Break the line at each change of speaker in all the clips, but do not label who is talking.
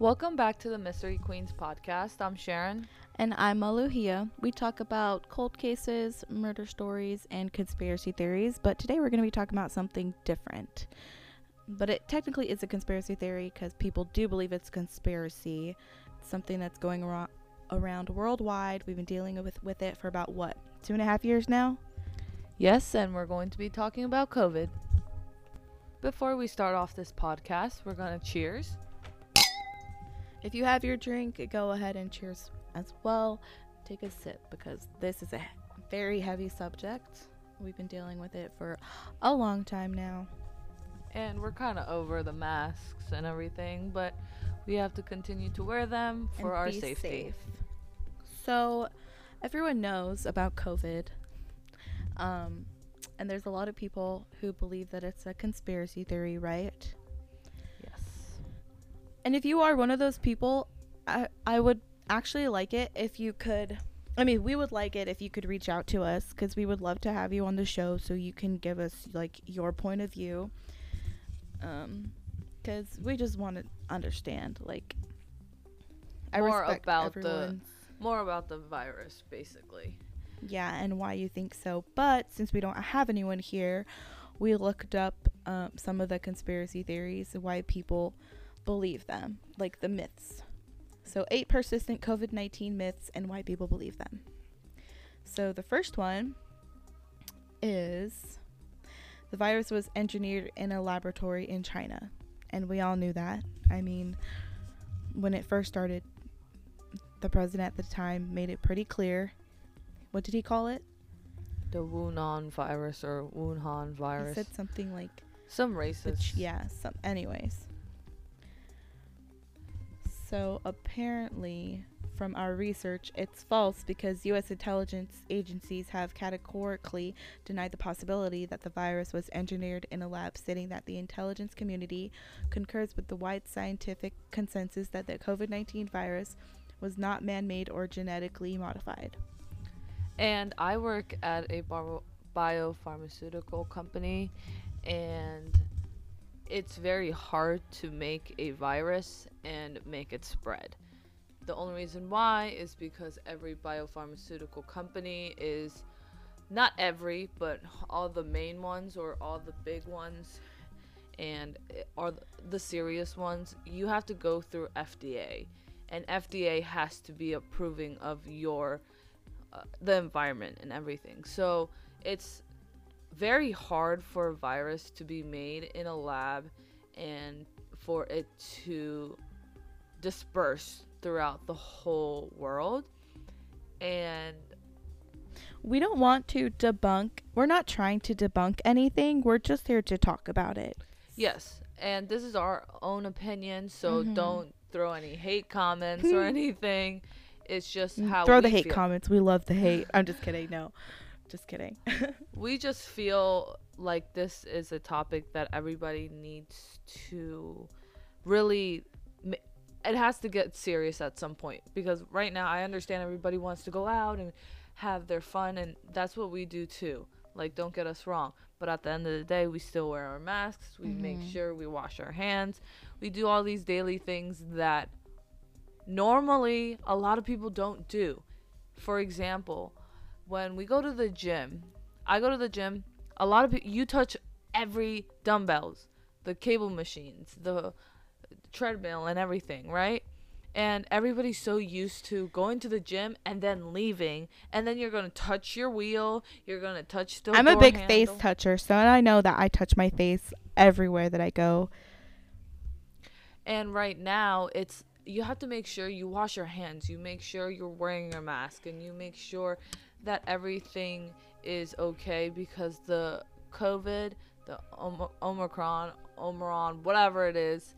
Welcome back to the Mystery Queens podcast. I'm Sharon.
And I'm Maluhia. We talk about cold cases, murder stories, and conspiracy theories, but today we're going to be talking about something different. But it technically is a conspiracy theory because people do believe it's conspiracy. It's something that's going around, around worldwide. We've been dealing with, with it for about what, two and a half years now?
Yes, and we're going to be talking about COVID. Before we start off this podcast, we're going to cheers.
If you have your drink, go ahead and cheers as well. Take a sip because this is a very heavy subject. We've been dealing with it for a long time now.
And we're kind of over the masks and everything, but we have to continue to wear them for
And
our safety.
safe. So, everyone knows about COVID. Um, and there's a lot of people who believe that it's a conspiracy theory, right? And if you are one of those people, I, I would actually like it if you could. I mean, we would like it if you could reach out to us because we would love to have you on the show so you can give us like your point of view. Um, because we just want to understand, like,
More
respect
about the- More about the virus, basically.
yeah, and why you think so. But since we don't have anyone here, we looked up um, some of the conspiracy theories and why people believe them, like the myths. So, eight persistent COVID 19 myths and why people believe them. So, the first one is the virus was engineered in a laboratory in China. And we all knew that. I mean, when it first started, the president at the time made it pretty clear. What did he call it?
The Wuhan virus or Wuhan virus.
He said something like
Some racist.
ch- yeah, some anyways. So apparently from our research, it's false because US intelligence agencies have categorically denied the possibility that the virus was engineered in a lab, stating that the intelligence community concurs with the wide scientific consensus that the COVID-19 virus was not man-made or genetically modified.
And I work at a bio- biopharmaceutical company, and it's very hard to make a virus and make it spread. The only reason why is because every biopharmaceutical company is not every, but all the main ones or all the big ones and i- are the serious ones, you have to go through FDA. And FDA has to be approving of your uh, the environment and everything. So it's very hard for a virus to be made in a lab and for it to disperse throughout the whole world. And
We don't want to debunk. We're not trying to debunk anything. We're just here to talk about it.
yes, and this is our own opinion, so
Mhm.
don't throw any hate comments or anything. It's just how
Mm, Throw
we
the hate
feel.
comments. We love the hate. I'm just kidding. No, just kidding.
we just feel like this is a topic that everybody needs to really it has to get serious at some point because right now I understand everybody wants to go out and have their fun and that's what we do too. Like don't get us wrong, but at the end of the day we still wear our masks, we make
Mhm.
sure we wash our hands. We do all these daily things that normally a lot of people don't do. For example, when we go to the gym, I go to the gym, a lot of people you touch every dumbbells, the cable machines, the treadmill and everything, right? And everybody's so used to going to the gym and then leaving, and then you're gonna touch your wheel. You're gonna touch the.
I'm a big face toucher, so I know that I touch my face everywhere that I go.
And right now, it's you have to make sure you wash your hands. You make sure you're wearing your mask, and you make sure that everything is okay because the COVID, the Om- Omicron, Omicron, whatever it is,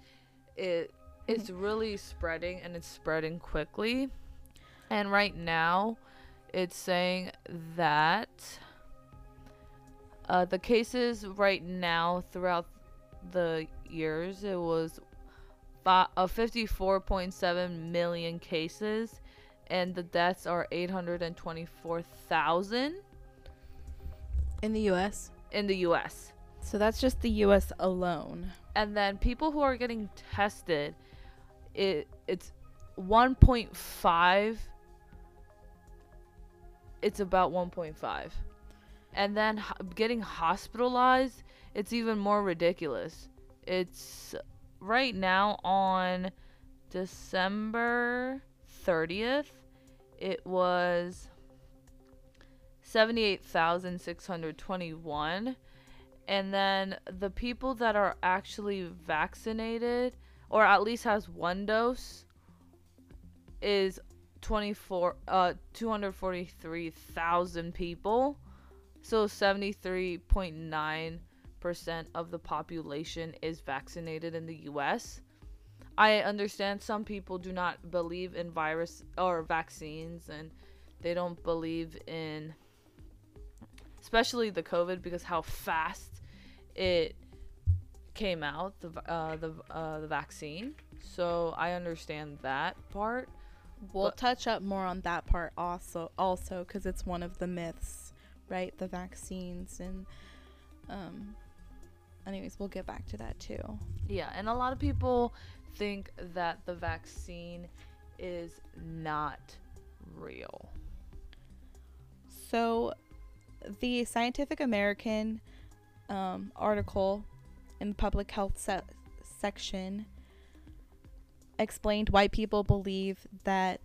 it it's really spreading and it's spreading quickly. And right now, it's saying that uh, the cases right now throughout the years it was fi- uh, 54.7 million cases and the deaths are 824,000
In the U.S.
in the US.
So that's just the U.S. alone.
And then people who are getting tested it it's 1.5 it's about 1.5 and then ho- getting hospitalized it's even more ridiculous it's right now on december 30th it was 78,621 and then the people that are actually vaccinated or at least has one dose is 24 uh 243,000 people. So 73.9% of the population is vaccinated in the US. I understand some people do not believe in virus or vaccines and they don't believe in especially the covid because how fast it came out the uh, the uh, the vaccine. So I understand that part.
We'll
But-
touch up more on that part also, also because it's one of the myths, right? The vaccines and, um, anyways, we'll get back to that too.
Yeah, and a lot of people think that the vaccine is not real.
So, the Scientific American um, article in the public health se- section explained why people believe that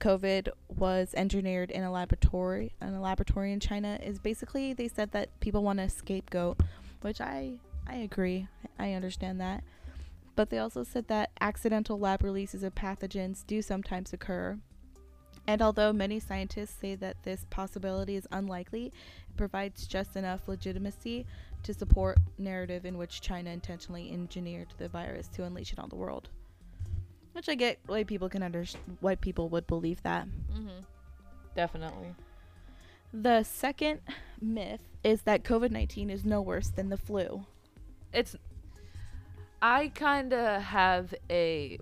COVID was engineered in a laboratory in a laboratory in China is basically they said that people want a scapegoat, which I I agree. I understand that. But they also said that accidental lab releases of pathogens do sometimes occur. And although many scientists say that this possibility is unlikely, it provides just enough legitimacy to support narrative in which China intentionally engineered the virus to unleash it on the world. Which I get why people can understand why people would believe that.
Mm-hmm. Definitely.
The second myth is that COVID 19 is no worse than the flu.
It's. I kind of have a.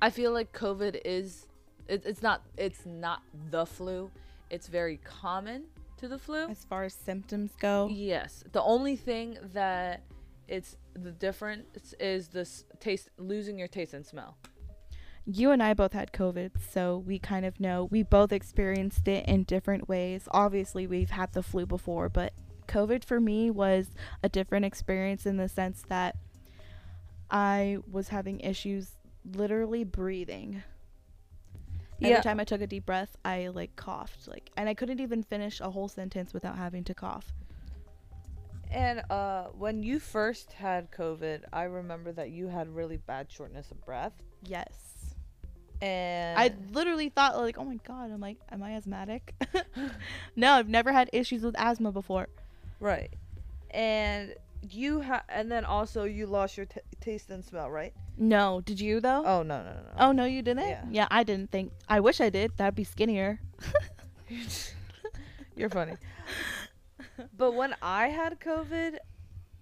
I feel like COVID is. It, it's not. It's not the flu. It's very common to the flu.
As far as symptoms go,
Yes. The only thing that it's the difference is this taste losing your taste and smell.
you and I both had COVID, so we kind of know we both experienced it in different ways. Obviously, we've had the flu before, but COVID for me was a different experience in the sense that I was having issues literally breathing. Every
Yeah.
time I took a deep breath, I like coughed, like, and I couldn't even finish a whole sentence without having to cough.
And uh when you first had COVID, I remember that you had really bad shortness of breath.
Yes.
And
I literally thought like, oh my god, I'm like, am I asthmatic? no, I've never had issues with asthma before.
Right. And you ha- and then also you lost your t- taste and smell, right?
No, did you though?
Oh no, no, no. no.
Oh no, you didn't.
Yeah.
Yeah, I didn't think. I wish I did. That'd be skinnier.
You're funny. but when I had COVID,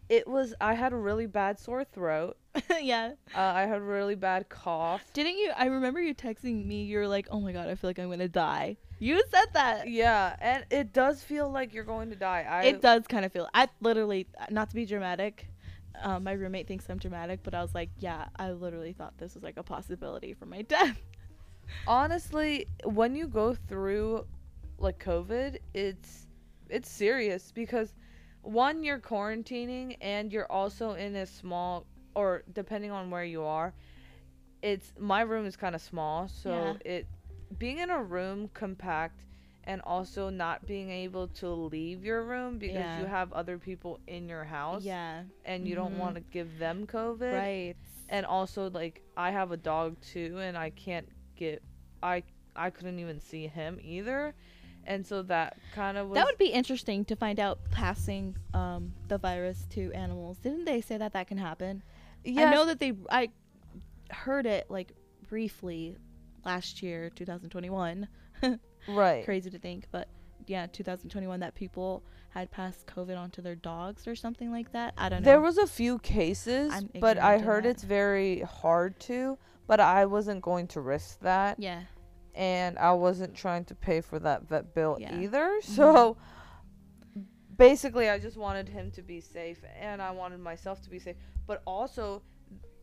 it was I had a really bad sore throat.
yeah.
Uh, I had a really bad cough.
Didn't you? I remember you texting me. You're like, oh my god, I feel like I'm gonna die. You said that.
Yeah, and it does feel like you're going to die. I
It does kind of feel. I literally, not to be dramatic. Um, my roommate thinks I'm dramatic, but I was like, yeah, I literally thought this was like a possibility for my death.
honestly, when you go through like COVID, it's it's serious because one you're quarantining and you're also in a small or depending on where you are, it's my room is kind of small, so it being in a room compact and also not being able to leave your room because
Yeah.
you have other people in your house
Yeah.
and you don't
Mhm.
want to give them COVID
Right.
and also like I have a dog too and I can't get I I couldn't even see him either and so that kind of was
That would be interesting to find out passing um, the virus to animals. Didn't they say that that can happen?
yes,
I know that they. I heard it like briefly last year, 2021.
right
Crazy to think, but yeah, 2021 that people had passed COVID onto their dogs or something like that. I don't know.
there was a few cases but I heard
that.
it's very hard to but I wasn't going to risk that
yeah.
and I wasn't trying to pay for that vet bill
Yeah.
either mm-hmm. so basically I just wanted him to be safe and I wanted myself to be safe but also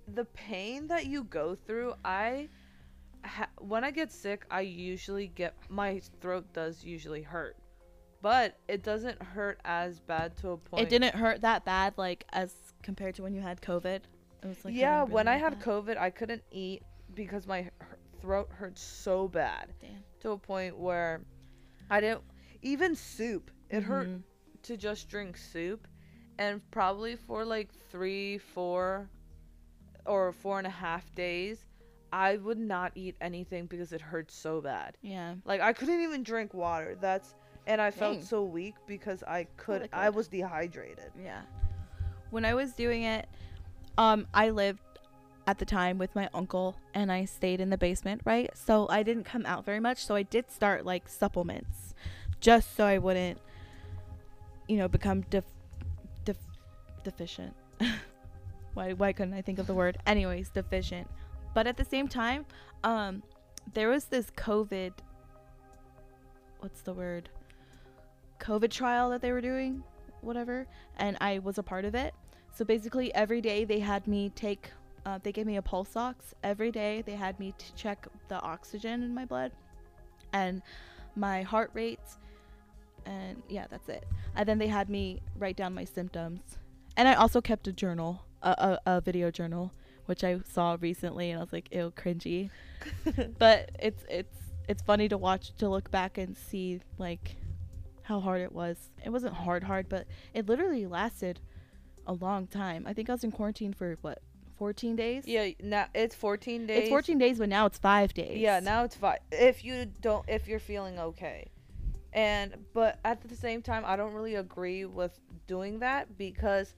the pain that you go through, I when I get sick, I usually get my throat does usually hurt. But it doesn't hurt as bad to a point.
It didn't hurt that bad, like as compared to when you had COVID. It was like
yeah,
hurting
when I had
bad.
COVID, I couldn't eat because my throat hurt so bad
Damn.
to a point where I didn't even soup. It hurt
Mhm.
to just drink soup, and probably for like three, four, or four and a half days, I would not eat anything because it hurt so bad.
Yeah.
Like I couldn't even drink water. That's and I felt so weak because I could. I was dehydrated.
Yeah. When I was doing it, um, I lived at the time with my uncle and I stayed in the basement, right? So I didn't come out very much. So I did start like supplements just so I wouldn't, you know, become def- def- deficient. why, why couldn't I think of the word? Anyways, deficient. But at the same time, um, there was this COVID, what's the word? COVID trial that they were doing whatever, and I was a part of it. So basically, every day they had me take, uh, they gave me a pulse ox. Every day they had me to check the oxygen in my blood and my heart rates. and yeah, that's it. And then they had me write down my symptoms, and I also kept a journal, a, a, a video journal, which I saw recently, and I was like, ew, cringy. but it's it's it's funny to watch to look back and see like how hard it was. It wasn't hard hard, but it literally lasted a long time. I think I was in quarantine for what, 14 days?
Yeah, now it's 14 days.
It's 14 days, but now it's 5 days.
Yeah, now it's 5 If you don't, if you're feeling okay, and but at the same time, I don't really agree with doing that because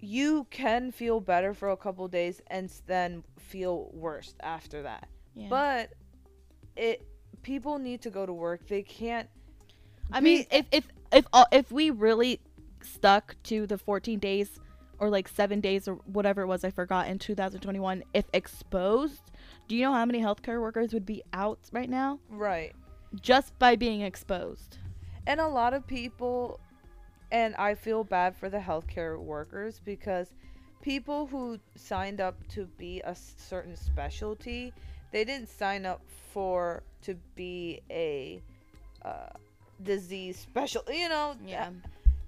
you can feel better for a couple days and then feel worse after that.
Yeah.
But it people need to go to work. They can't.
I mean, if if if all, if we really stuck to the 14 days or like 7 days or whatever it was I forgot in 2021 if exposed, do you know how many healthcare workers would be out right now
right.
just by being exposed?
And a lot of people, and I feel bad for the healthcare workers because people who signed up to be a certain specialty, they didn't sign up for to be a uh, disease special, you know. Yeah.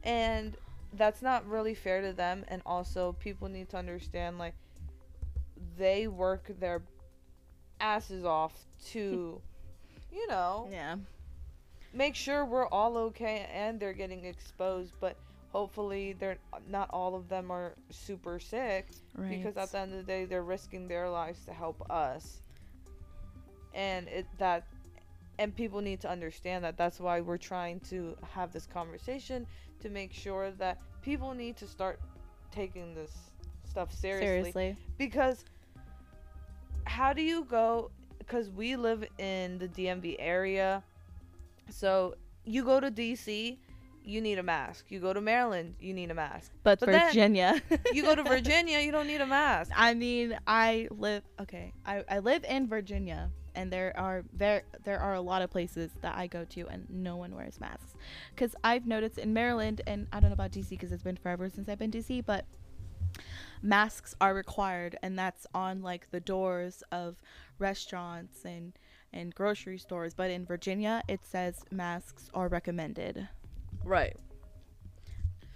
And that's not really fair to them. And also, people need to understand like they work their asses off to, you know,
Yeah.
Make sure we're all okay and they're getting exposed but hopefully they're not all of them are super sick
Right.
because at the end of the day they're risking their lives to help us and it that and people need to understand that that's why we're trying to have this conversation to make sure that people need to start taking this stuff seriously
Seriously.
because how do you go because we live in the dmv area so you go to dc you need a mask you go to maryland you need a mask
But,
But
Virginia.
you go to virginia you don't need a mask
I mean, I live okay. I, I live in Virginia, and there are there there are a lot of places that I go to, and no one wears masks. Because I've noticed in Maryland, and I don't know about DC because it's been forever since I've been DC, but masks are required, and that's on like the doors of restaurants and and grocery stores. But in Virginia, it says masks are recommended.
right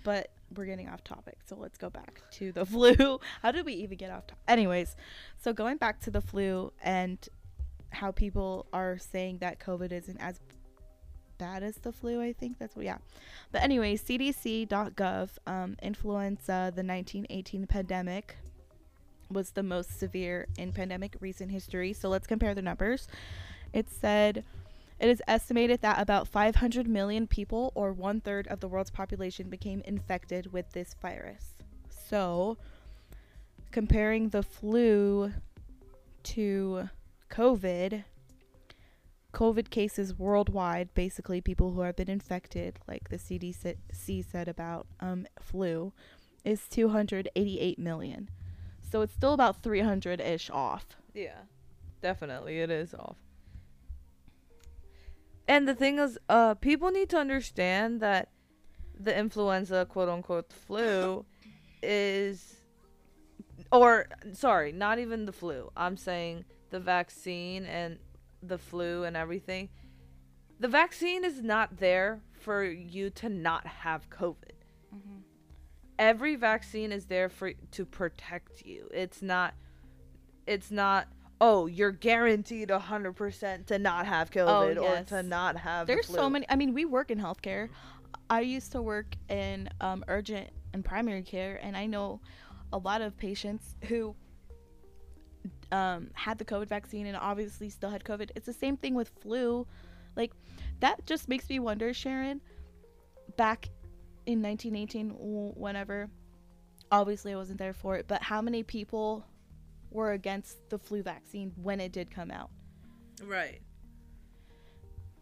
But we're getting off topic, so let's go back to the flu. How did we even get off topic? Anyways, so going back to the flu and how people are saying that COVID isn't as bad as the flu, I think that's what, yeah. But anyway, CDC.gov, um, influenza, the 1918 pandemic was the most severe in pandemic recent history. So let's compare the numbers. It said it is estimated that about 500 million people, or one third of the world's population, became infected with this virus. So, comparing the flu to COVID, COVID cases worldwide, basically people who have been infected, like the CDC said about um, flu, is 288 million. So it's still about 300 ish off.
yeah definitely it is off and the thing is uh people need to understand that the influenza quote unquote flu is or sorry, not even the flu. I'm saying the vaccine and the flu and everything. The vaccine is not there for you to not have COVID. Every vaccine is there for to protect you. It's not it's not oh, you're guaranteed 100% to not have COVID or
yes.
to not have the
There's
flu.
so many. I mean, we work in healthcare. I used to work in um, urgent and primary care, and I know a lot of patients who um, had the COVID vaccine and obviously still had COVID. It's the same thing with flu. Like, that just makes me wonder, Sharon, back in 1918, whenever, obviously I wasn't there for it, but how many people were against the flu vaccine when it did come out?
Right.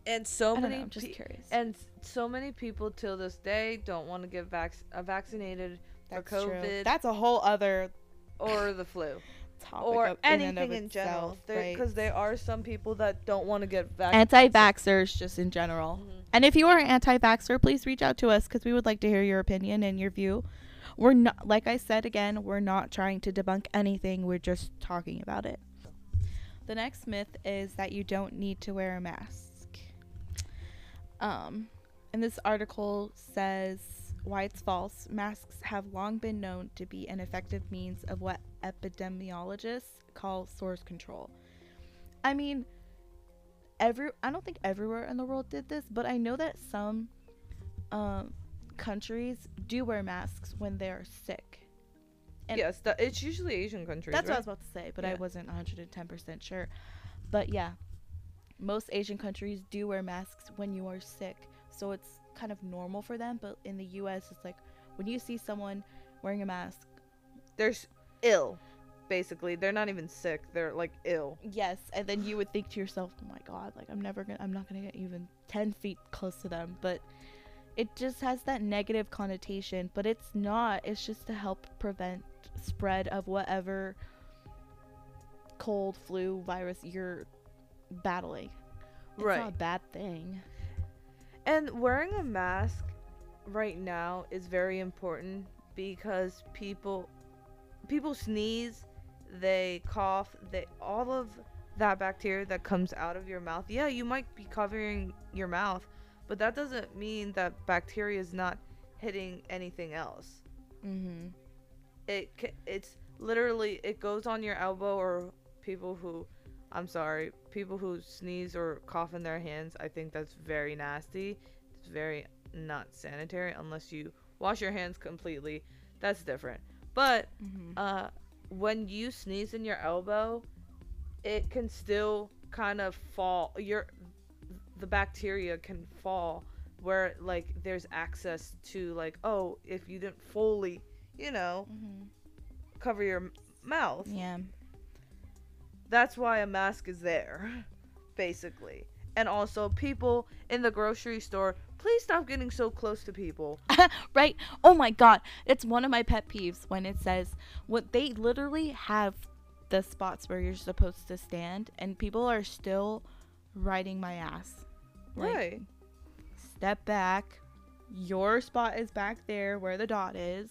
And so many
know. I'm just
pe-
curious.
and so many people till this day don't want to get vac- uh, vaccinated for
That's true. That's a whole other
or the flu
topic
or
of- in and of
anything in general. Because
right?
there are some people that don't want to get vaccinated.
anti-vaxxers just in general.
Mhm.
And if you are an anti-vaxxer, please reach out to us because we would like to hear your opinion and your view. We're not, like I said again, we're not trying to debunk anything. We're just talking about it. The next myth is that you don't need to wear a mask. Um, and this article says why it's false. Masks have long been known to be an effective means of what epidemiologists call source control. I mean, every I don't think everywhere in the world did this, but I know that some um, countries do wear masks when they're sick. and-
yes, the, it's usually Asian countries.
That's what I was about to say, but I wasn't 110% sure. But yeah, most Asian countries do wear masks when you are sick. So it's kind of normal for them, but in the US it's like when you see someone wearing a mask,
They're ill, basically. They're not even sick. They're like ill.
yes, and then you would think to yourself, "Oh my god, like I'm never going to I'm not going to get even 10 feet close to them." But it just has that negative connotation, but it's not. It's just to help prevent spread of whatever cold, flu, virus you're battling. It's
right.
not a bad thing.
And wearing a mask right now is very important because people people sneeze, they cough, they all of that bacteria that comes out of your mouth. Yeah, you might be covering your mouth, but that doesn't mean that bacteria is not hitting anything else.
Mm-hmm.
It it's literally it goes on your elbow or people who I'm sorry, people who sneeze or cough in their hands, I think that's very nasty. It's very not sanitary unless you wash your hands completely. That's different. But
Mm-hmm.
uh when you sneeze in your elbow, it can still kind of fall your the bacteria can fall where like there's access to like oh, if you didn't fully, you know,
Mm-hmm.
cover your m- mouth.
Yeah.
That's why a mask is there, basically. And also, people in the grocery store, please stop getting so close to people.
right? Oh my god, it's one of my pet peeves when it says what they literally have the spots where you're supposed to stand, and people are still riding my ass. Like,
right.
Step back. Your spot is back there where the dot is.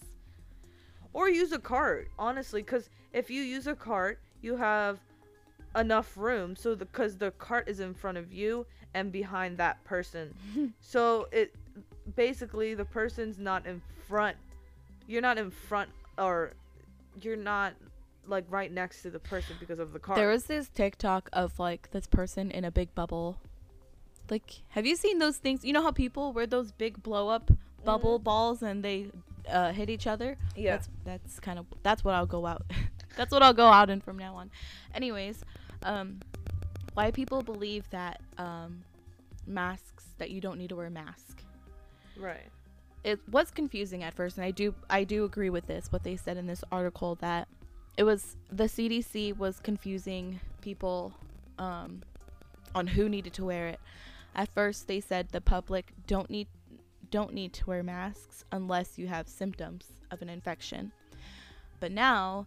Or use a cart, honestly, because if you use a cart, you have enough room. So, because the, cart is in front of you and behind that person. so, it basically, the person's not in front. You're not in front, or you're not like right next to the person because of the cart.
There was this TikTok of like this person in a big bubble. Like, have you seen those things? You know how people wear those big blow up bubble balls and they uh, hit each other?
yeah.
That's that's kind of that's what I'll go out. that's what I'll go out in from now on. Anyways, um, why people believe that um, masks that you don't need to wear a mask.
right.
It was confusing at first, and I do I do agree with this. What they said in this article that it was the CDC was confusing people um, on who needed to wear it. At first, they said the public don't need don't need to wear masks unless you have symptoms of an infection. But now,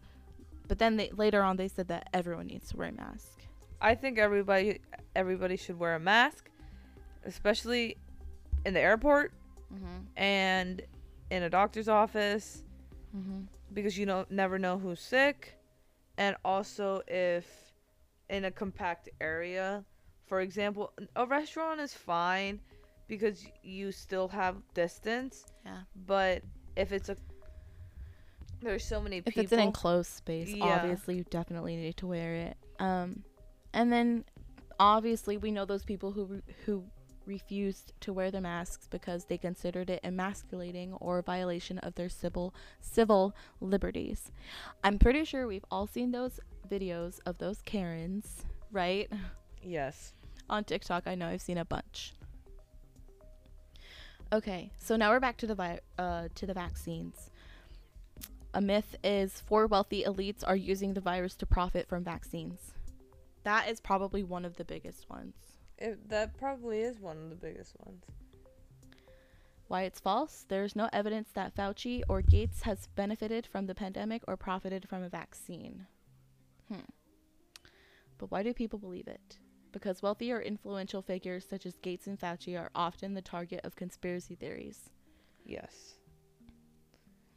but then they, later on they said that everyone needs to wear a mask.
I think everybody everybody should wear a mask, especially in the airport
Mm-hmm.
and in a doctor's office.
Mm-hmm.
because you don't never know who's sick, and also if in a compact area, for example, a restaurant is fine because you still have distance.
Yeah.
But if it's a there's so many
If
people.
it's an enclosed space,
Yeah.
obviously you definitely need to wear it. Um, and then obviously we know those people who re- who refused to wear the masks because they considered it emasculating or a violation of their civil civil liberties. I'm pretty sure we've all seen those videos of those Karens, right?
yes.
On TikTok, I know I've seen a bunch. Okay, so now we're back to the vi- uh, to the vaccines. A myth is four wealthy elites are using the virus to profit from vaccines. That is probably one of the biggest ones.
It, that probably is one of the biggest ones.
Why it's false? There's no evidence that Fauci or Gates has benefited from the pandemic or profited from a vaccine. Hmm. But why do people believe it? Because wealthy or influential figures such as Gates and Fauci are often the target of conspiracy theories.
Yes.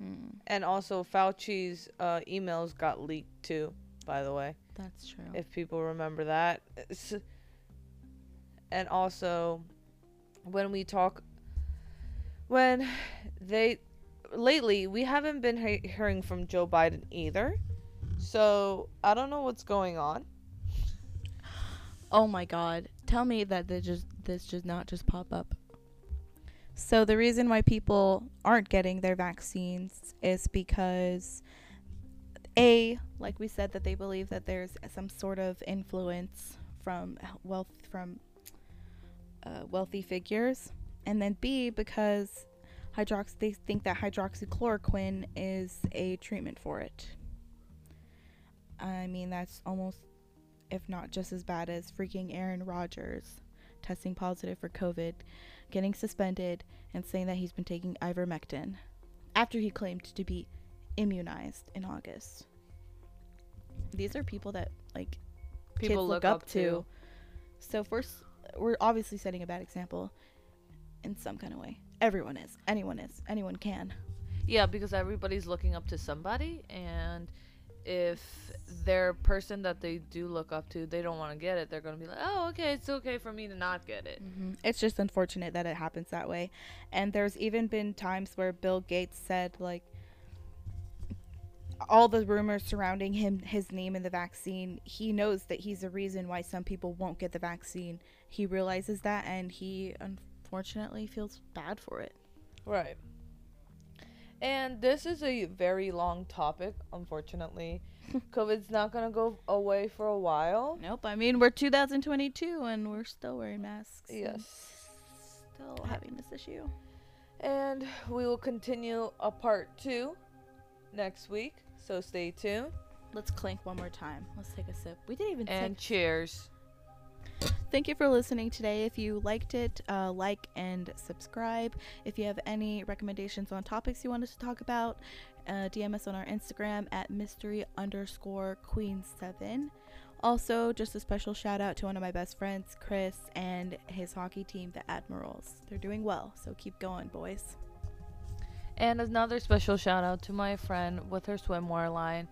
Hmm.
And also Fauci's uh, emails got leaked too, by the way.
That's true.
if people remember that. It's- and also, when we talk, when they lately we haven't been he- hearing from Joe Biden either, so I don't know what's going on.
Oh my god. Tell me that they just this does not just pop up. So the reason why people aren't getting their vaccines is because a like we said that they believe that there's some sort of influence from wealth from uh, wealthy figures. And then b because hydrox they think that hydroxychloroquine is a treatment for it. I mean that's almost if not just as bad as freaking Aaron Rodgers testing positive for COVID, getting suspended, and saying that he's been taking ivermectin after he claimed to be immunized in August. These are people that like
People
kids
look, up, to.
So first, we're obviously setting a bad example in some kind of way. Everyone is. Anyone is. Anyone can.
Yeah, because everybody's looking up to somebody, and if their person that they do look up to, they don't want to get it, they're gonna be like, "Oh, okay, it's okay for me to not get it."
hmm It's just unfortunate that it happens that way. And there's even been times where Bill Gates said like all the rumors surrounding him his name in the vaccine, he knows that he's the reason why some people won't get the vaccine. He realizes that and he unfortunately feels bad for it.
Right. And this is a very long topic, unfortunately. COVID's not going to go away for a while.
Nope, I mean we're 2022 and we're still wearing masks.
Yes.
Still having this issue.
And we will continue a part two next week. So stay tuned.
Let's clink one more time. Let's take a sip. We didn't even
And
say
cheers.
Thank you for listening today. If you liked it, uh, like and subscribe. If you have any recommendations on topics you want us to talk about, uh, DM us on our Instagram at mystery underscore queen seven. Also, just a special shout out to one of my best friends, Chris, and his hockey team, the Admirals. They're doing well, so keep going, boys.
And another special shout out to my friend with her swimwear line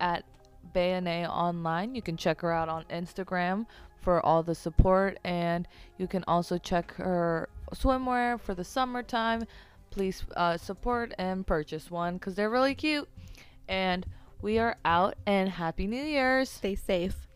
at Bayonne Online. You can check her out on Instagram for all the support, and you can also check her swimwear for the summertime. Please uh, support and purchase one because they're really cute. And we are out, and Happy New Year's!
Stay safe.